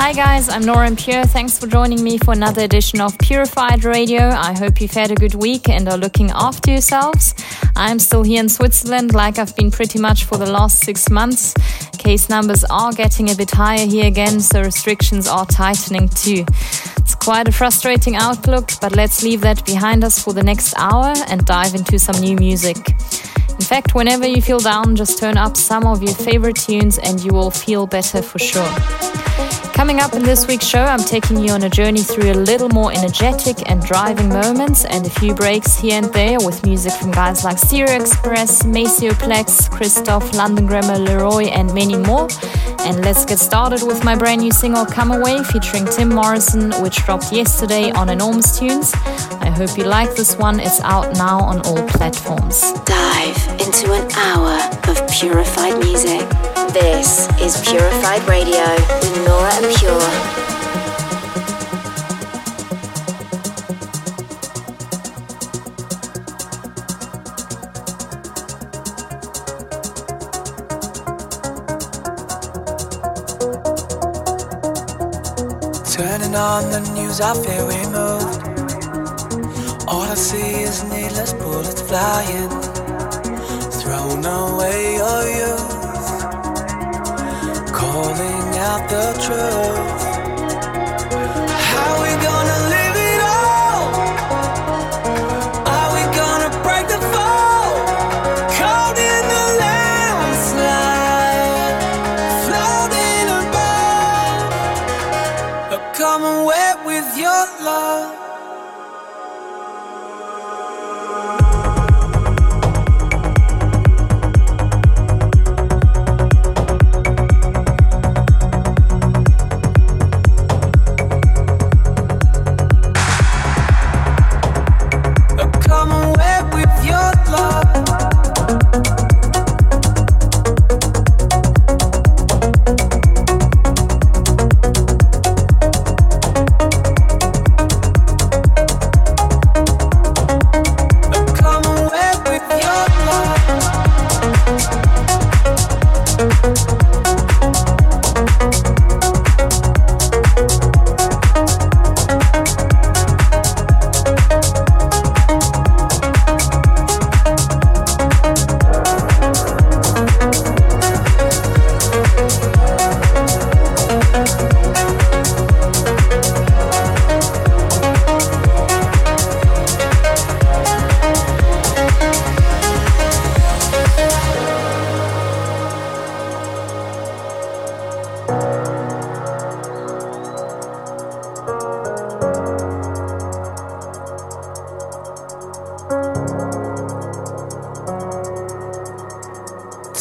Hi guys, I'm Nora En Pure. Thanks for joining me for another edition of Purified Radio. I hope you've had a good week and are looking after yourselves. I'm still here in Switzerland, like I've been pretty much for the last six months. Case numbers are getting a bit higher here again, so restrictions are tightening too. It's quite a frustrating outlook, but let's leave that behind us for the next hour and dive into some new music. In fact, whenever you feel down, just turn up some of your favorite tunes and you will feel better for sure. Coming up in this week's show, I'm taking you on a journey through a little more energetic and driving moments and a few breaks here and there with music from guys like Stereo Express, Maceo Plex, Christoph, London Grammar, Leroy, and many more. And let's get started with my brand new single Come Away featuring Tim Morrison, which dropped yesterday on Enormous Tunes. I hope you like this one. It's out now on all platforms. Dive into an hour of purified music. This is Purified Radio with Nora En Pure. Turning on the news, I feel removed. All I see is needless bullets flying, thrown away your youth, calling out the truth. How we gonna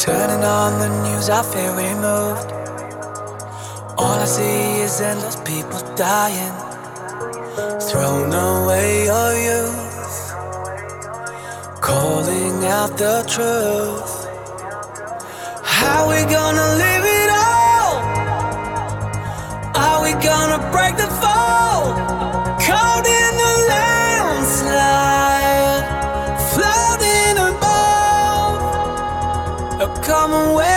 Turning on the news, I feel removed. All I see is endless people dying, thrown away your youth, calling out the truth. How we gonna live it all? Are we gonna break the fall? Caught Come away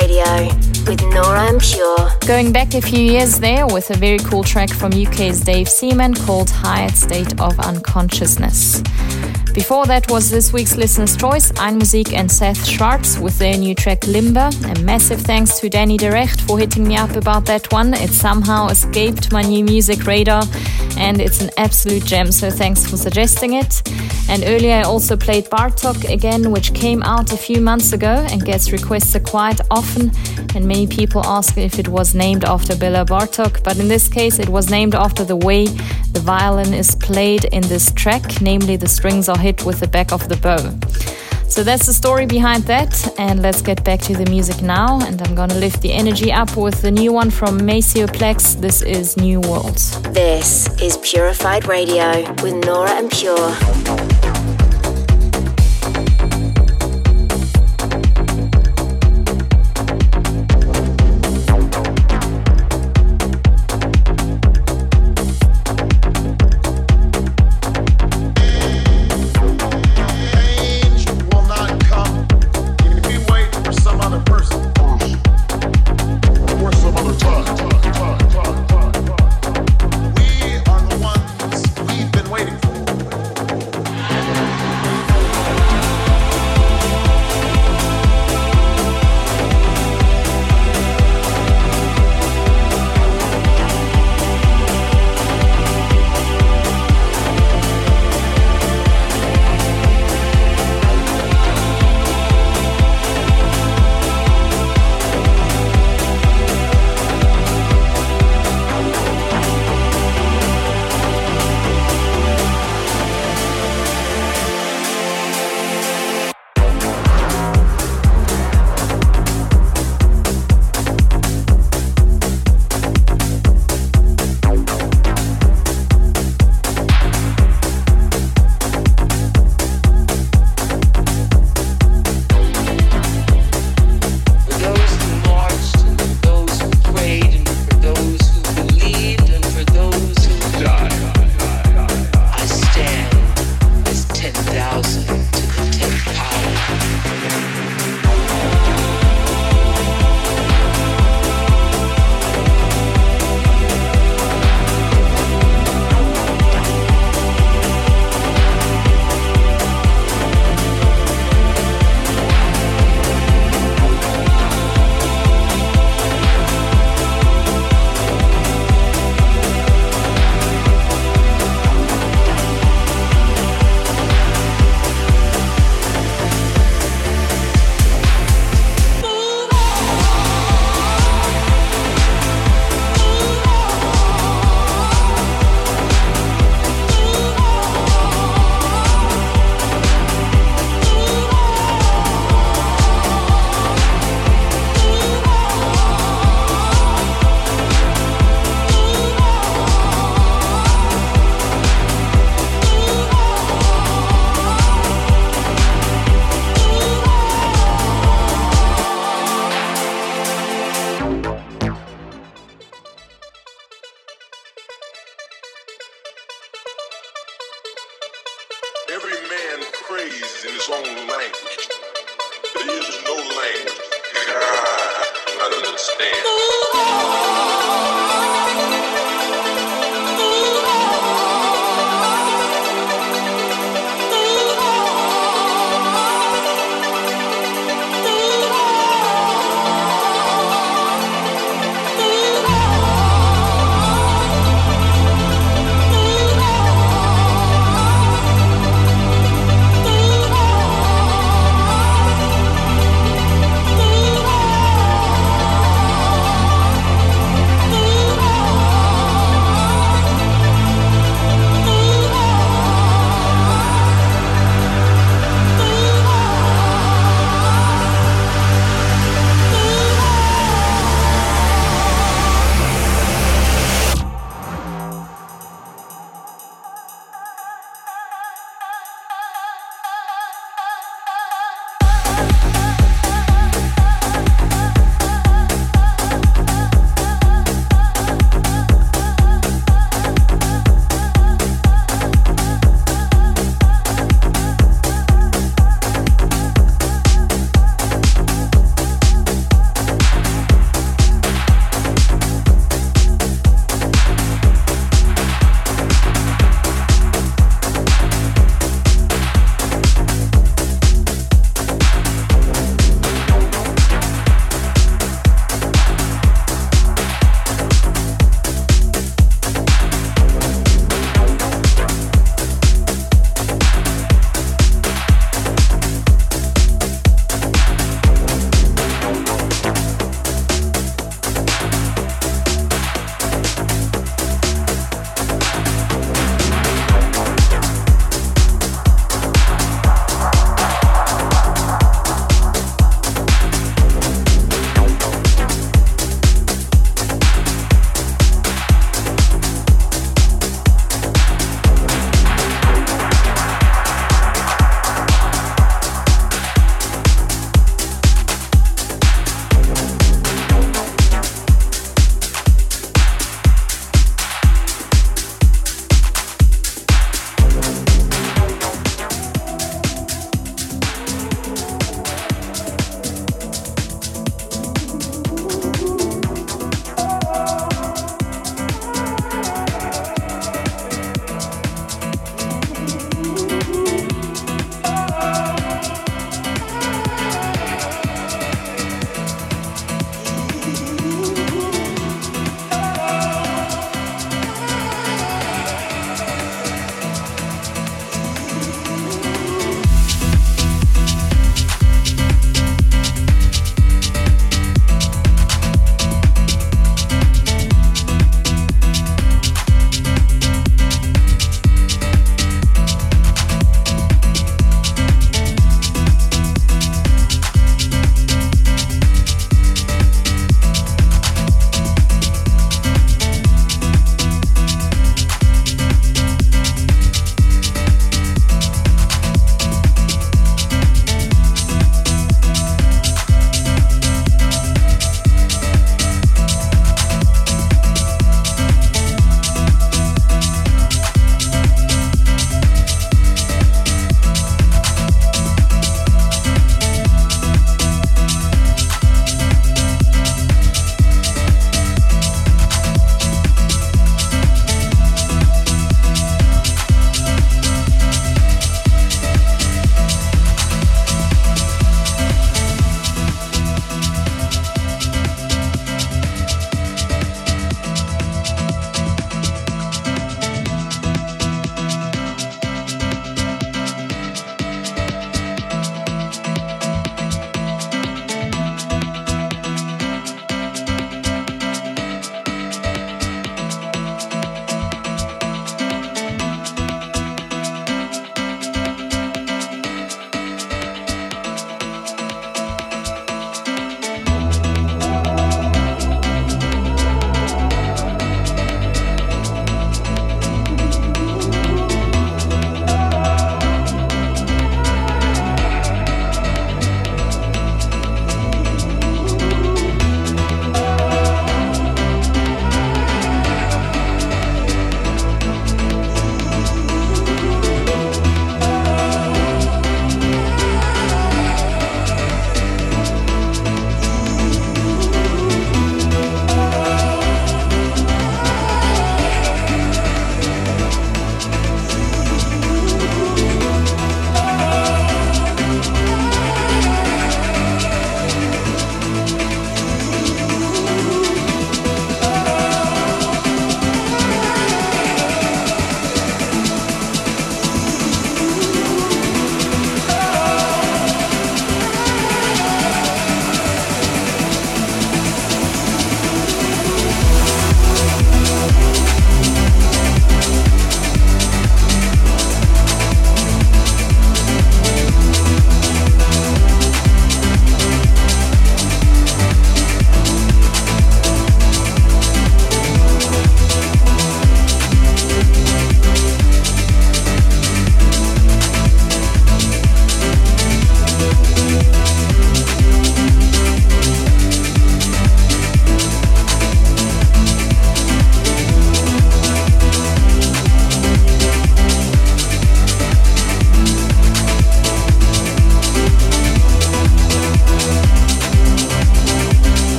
Radio with Nora En Pure. Going back a few years there with a very cool track from UK's Dave Seaman called High State of Unconsciousness. Before that was this week's listener's choice, Einmusik and Seth Schwartz with their new track Limber. A massive thanks to Danny Derecht for hitting me up about that one. It somehow escaped my new music radar and it's an absolute gem, so thanks for suggesting it. And earlier I also played Bartok again, which came out a few months ago and gets requested quite often. And many people ask if it was named after Bela Bartok, but in this case it was named after the way the violin is played in this track, namely the strings are hit with the back of the bow. So that's the story behind that, and let's get back to the music now. And I'm gonna lift the energy up with the new one from Maceo Plex. This is New Worlds. This is Purified Radio with Nora En Pure.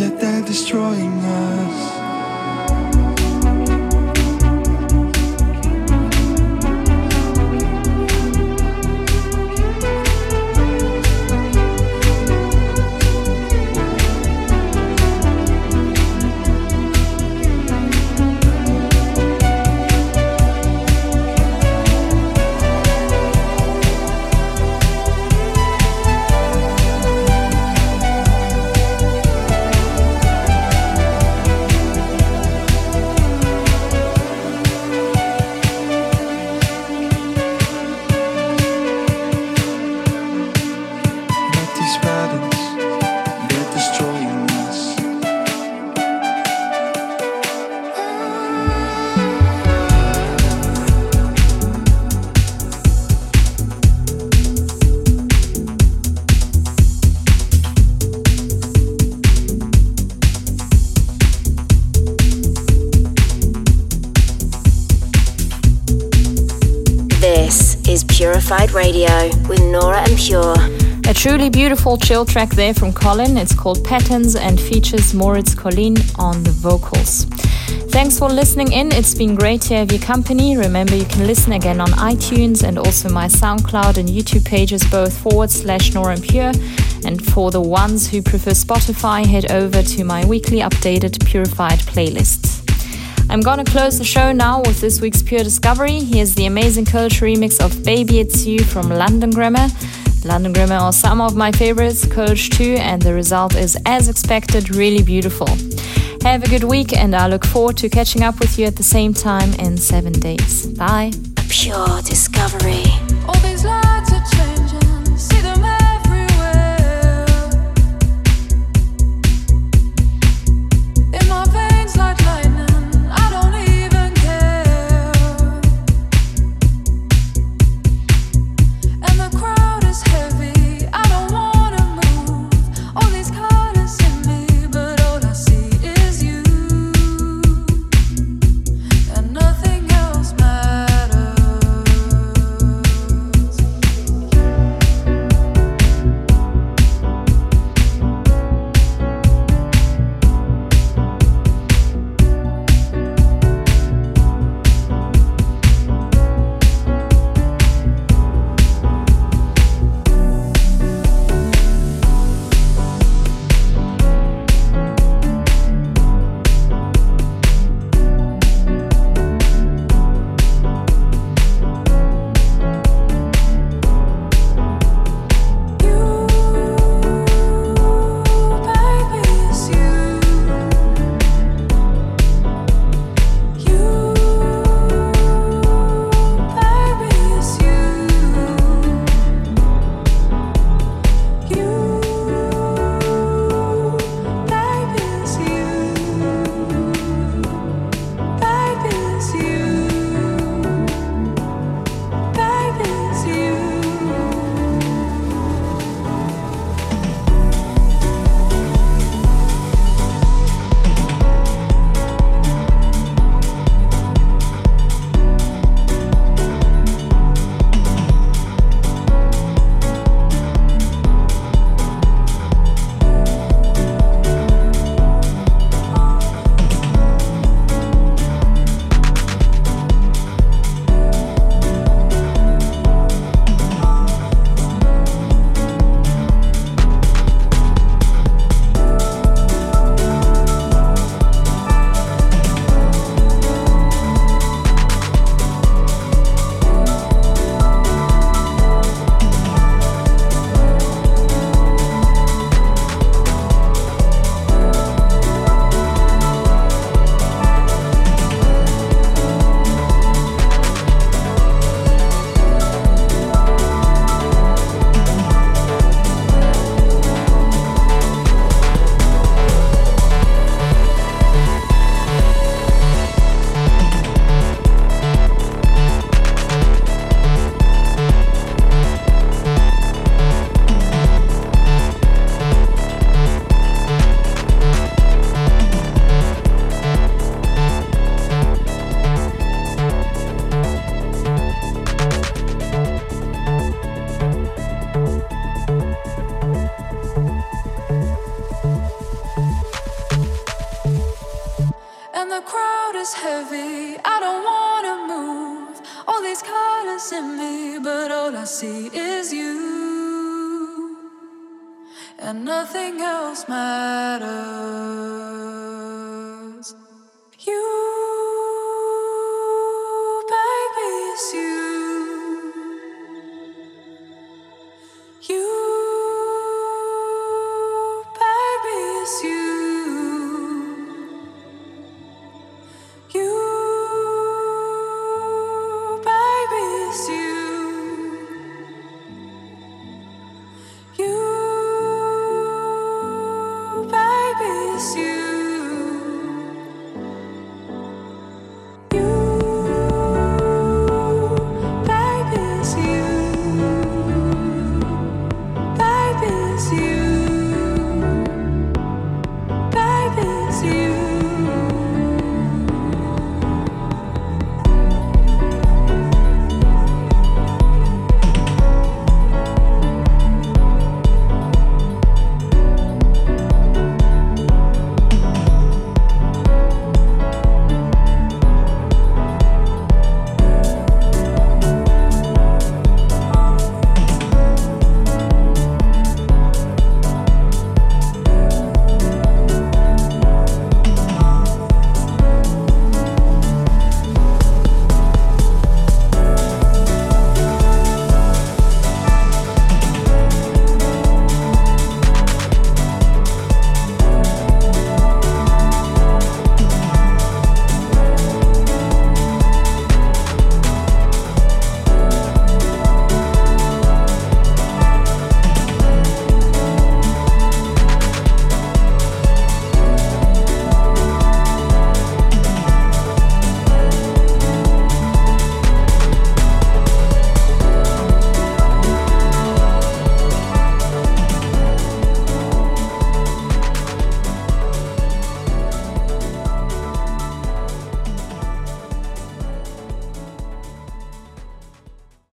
Purified Beautiful chill track there from Colin. It's called Patterns and features Moritz Collin on the vocals. Thanks for listening in. It's been great to have your company. Remember, you can listen again on iTunes and also my SoundCloud and YouTube pages, both forward slash Nora En Pure. And for the ones who prefer Spotify, head over to my weekly updated Purified playlists. I'm gonna close the show now with this week's Pure Discovery. Here's the amazing Kölsch remix of Baby It's You from London Grammar. London Grammar are some of my favorites, Kölsch too, and the result is as expected, really beautiful. Have a good week, and I look forward to catching up with you at the same time in seven days. Bye. A pure discovery.